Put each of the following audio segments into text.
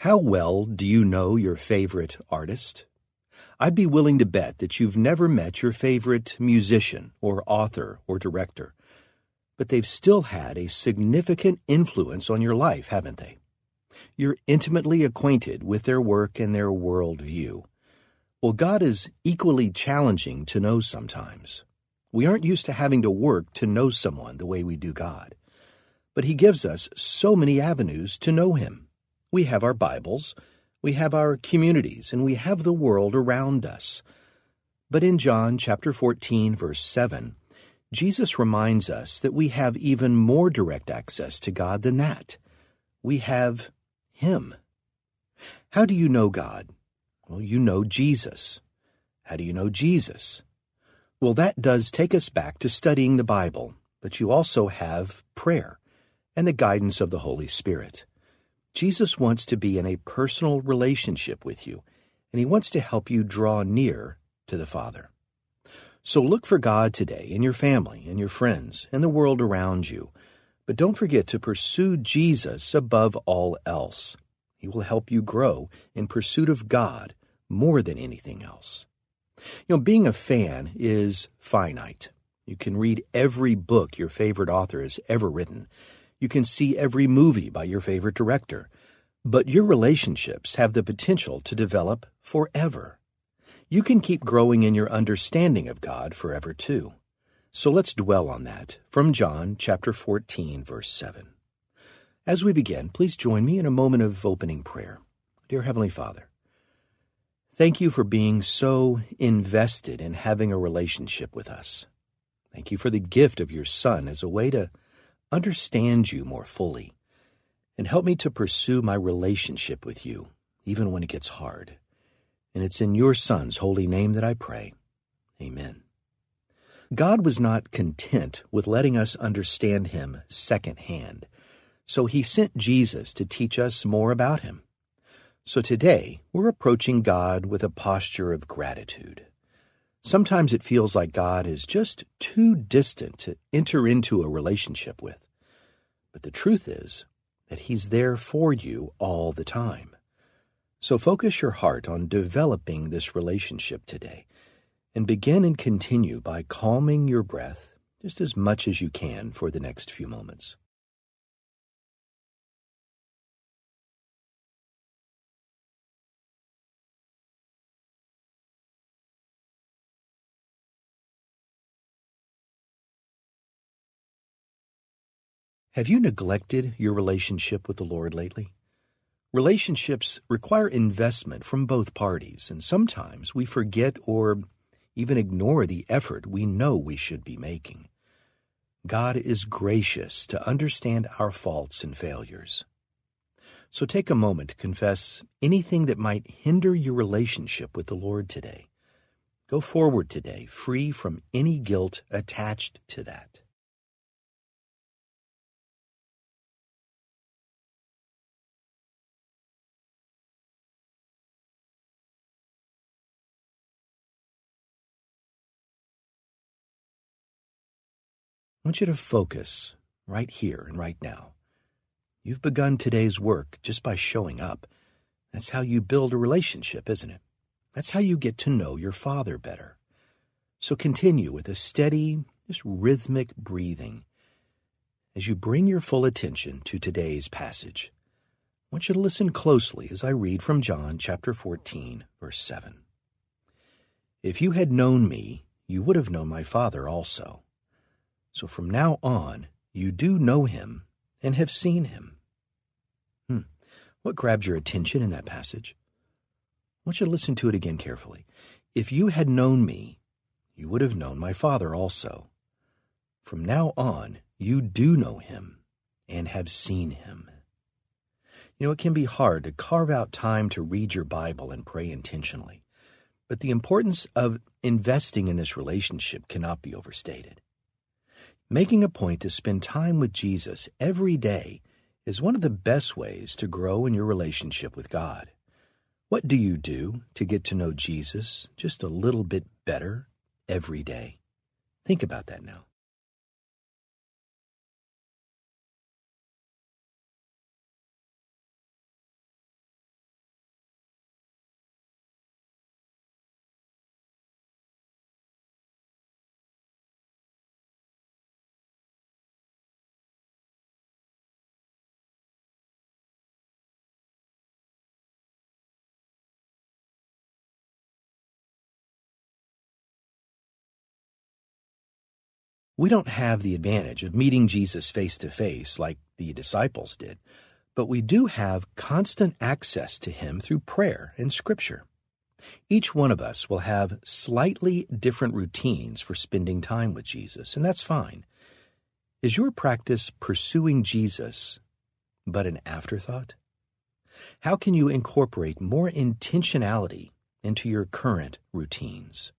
How well do you know your favorite artist? I'd be willing to bet that you've never met your favorite musician or author or director, but they've still had a significant influence on your life, haven't they? You're intimately acquainted with their work and their worldview. Well, God is equally challenging to know sometimes. We aren't used to having to work to know someone the way we do God. But He gives us so many avenues to know Him. We have our Bibles, we have our communities, and we have the world around us. But in John chapter 14, verse 7, Jesus reminds us that we have even more direct access to God than that. We have Him. How do you know God? Well, you know Jesus. How do you know Jesus? Well, that does take us back to studying the Bible, but you also have prayer and the guidance of the Holy Spirit. Jesus wants to be in a personal relationship with you, and he wants to help you draw near to the Father. So look for God today in your family and your friends and the world around you. But don't forget to pursue Jesus above all else. He will help you grow in pursuit of God more than anything else. You know, being a fan is finite. You can read every book your favorite author has ever written. You can see every movie by your favorite director. But your relationships have the potential to develop forever. You can keep growing in your understanding of God forever too. So let's dwell on that from John chapter 14 verse 7. As we begin, please join me in a moment of opening prayer. Dear Heavenly Father, Thank you for being so invested in having a relationship with us. Thank you for the gift of your Son as a way to understand you more fully. And help me to pursue my relationship with you, even when it gets hard. And it's in your Son's holy name that I pray. Amen. God was not content with letting us understand him secondhand, so he sent Jesus to teach us more about him. So today, we're approaching God with a posture of gratitude. Sometimes it feels like God is just too distant to enter into a relationship with. But the truth is that He's there for you all the time. So focus your heart on developing this relationship today and begin and continue by calming your breath just as much as you can for the next few moments. Have you neglected your relationship with the Lord lately? Relationships require investment from both parties, and sometimes we forget or even ignore the effort we know we should be making. God is gracious to understand our faults and failures. So take a moment to confess anything that might hinder your relationship with the Lord today. Go forward today free from any guilt attached to that. I want you to focus right here and right now. You've begun today's work just by showing up. That's how you build a relationship, isn't it? That's how you get to know your Father better. So continue with a steady, just rhythmic breathing as you bring your full attention to today's passage. I want you to listen closely as I read from John chapter 14, verse 7. If you had known me, you would have known my Father also. So from now on, you do know him and have seen him. Hmm. What grabbed your attention in that passage? I want you to listen to it again carefully. If you had known me, you would have known my Father also. From now on, you do know him and have seen him. You know, it can be hard to carve out time to read your Bible and pray intentionally, but the importance of investing in this relationship cannot be overstated. Making a point to spend time with Jesus every day is one of the best ways to grow in your relationship with God. What do you do to get to know Jesus just a little bit better every day? Think about that now. We don't have the advantage of meeting Jesus face to face like the disciples did, but we do have constant access to him through prayer and scripture. Each one of us will have slightly different routines for spending time with Jesus, and that's fine. Is your practice pursuing Jesus, but an afterthought? How can you incorporate more intentionality into your current routines?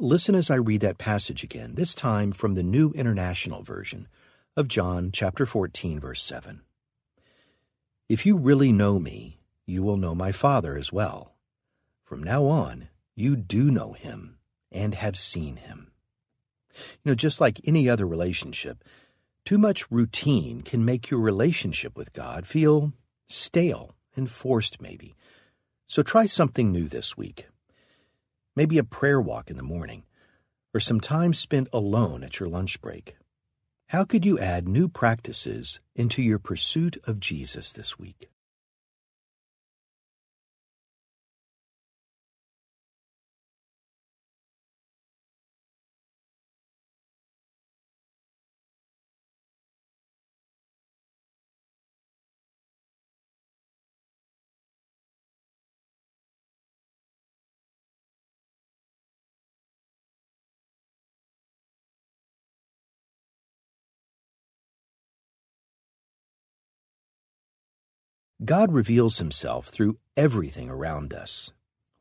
Listen as I read that passage again, this time from the New International Version of John chapter 14 verse 7. If you really know me, you will know my Father as well. From now on, you do know him and have seen him. You know, just like any other relationship, too much routine can make your relationship with God feel stale and forced maybe. So try something new this week maybe a prayer walk in the morning, or some time spent alone at your lunch break. How could you add new practices into your pursuit of Jesus this week? God reveals himself through everything around us.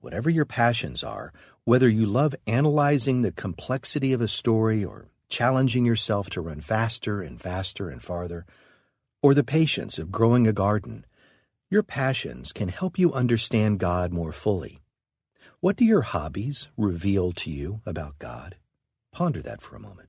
Whatever your passions are, whether you love analyzing the complexity of a story or challenging yourself to run faster and faster and farther, or the patience of growing a garden, your passions can help you understand God more fully. What do your hobbies reveal to you about God? Ponder that for a moment.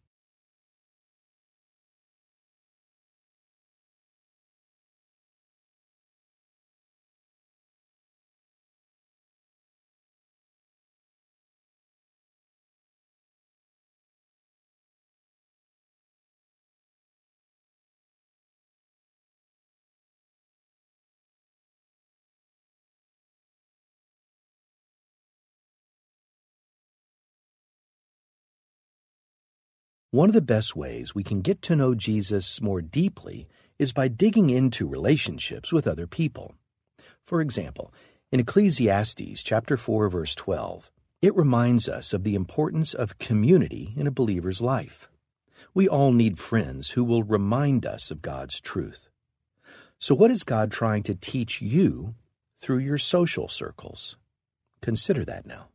One of the best ways we can get to know Jesus more deeply is by digging into relationships with other people. For example, in Ecclesiastes chapter 4 verse 12, it reminds us of the importance of community in a believer's life. We all need friends who will remind us of God's truth. So what is God trying to teach you through your social circles? Consider that now.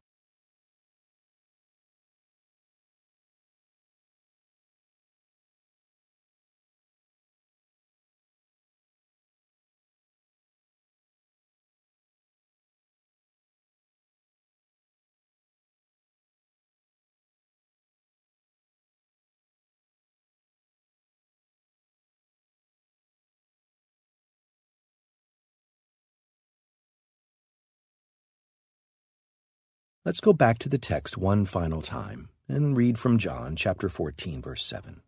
Let's go back to the text one final time and read from John chapter 14 verse 7.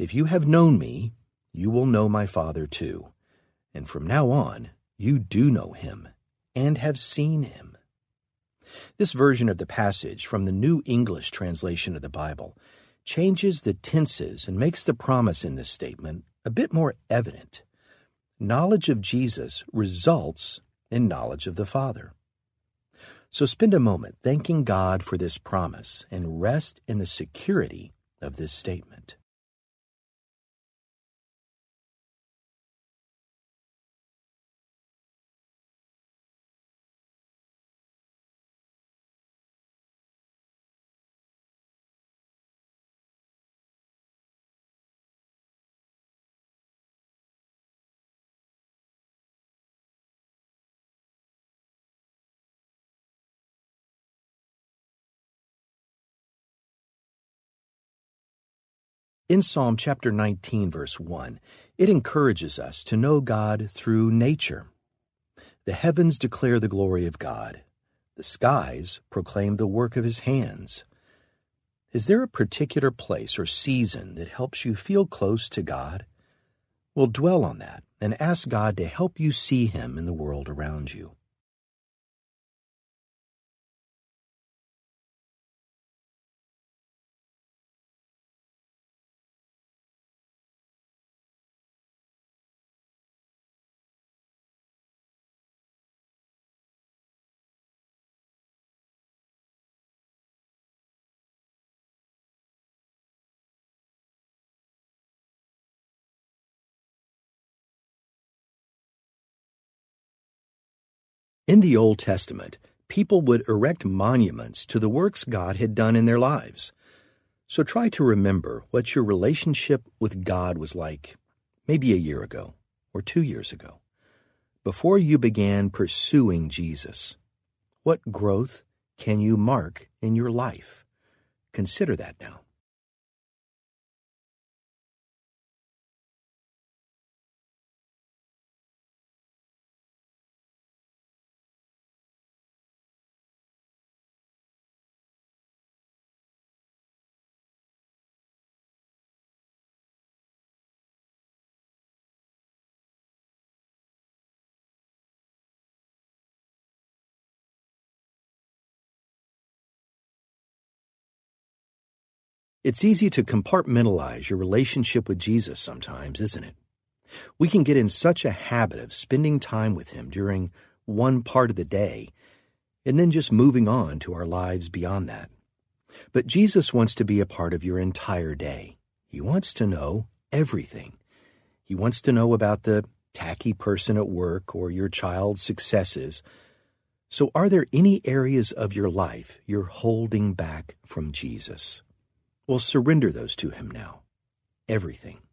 If you have known me, you will know my Father too, and from now on you do know him and have seen him. This version of the passage from the New English translation of the Bible changes the tenses and makes the promise in this statement a bit more evident. Knowledge of Jesus results in knowledge of the Father. So spend a moment thanking God for this promise and rest in the security of this statement. In Psalm chapter 19, verse 1, it encourages us to know God through nature. The heavens declare the glory of God, the skies proclaim the work of his hands. Is there a particular place or season that helps you feel close to God? Well, dwell on that and ask God to help you see him in the world around you. In the Old Testament, people would erect monuments to the works God had done in their lives. So try to remember what your relationship with God was like maybe a year ago or two years ago, before you began pursuing Jesus. What growth can you mark in your life? Consider that now. It's easy to compartmentalize your relationship with Jesus sometimes, isn't it? We can get in such a habit of spending time with Him during one part of the day and then just moving on to our lives beyond that. But Jesus wants to be a part of your entire day. He wants to know everything. He wants to know about the tacky person at work or your child's successes. So, are there any areas of your life you're holding back from Jesus? Well, surrender those to Him now. Everything.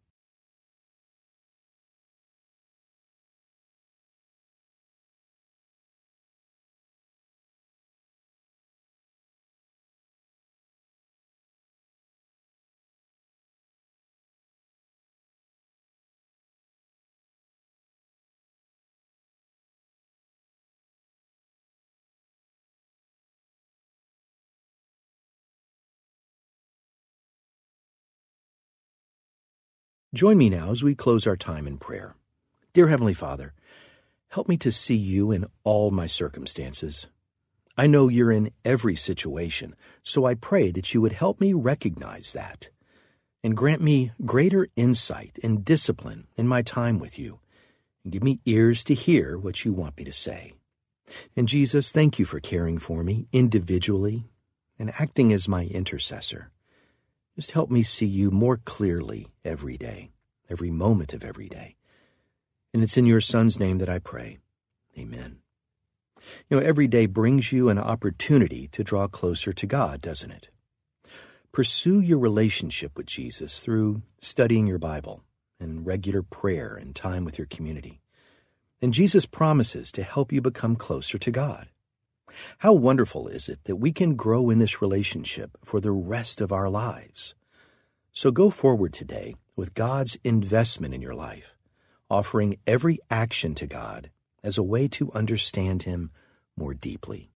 Join me now as we close our time in prayer. Dear Heavenly Father, help me to see you in all my circumstances. I know you're in every situation, so I pray that you would help me recognize that and grant me greater insight and discipline in my time with you, and give me ears to hear what you want me to say. And Jesus, thank you for caring for me individually and acting as my intercessor. Just help me see you more clearly every day, every moment of every day. And it's in your Son's name that I pray. Amen. You know, every day brings you an opportunity to draw closer to God, doesn't it? Pursue your relationship with Jesus through studying your Bible and regular prayer and time with your community. And Jesus promises to help you become closer to God. How wonderful is it that we can grow in this relationship for the rest of our lives? So go forward today with God's investment in your life, offering every action to God as a way to understand Him more deeply.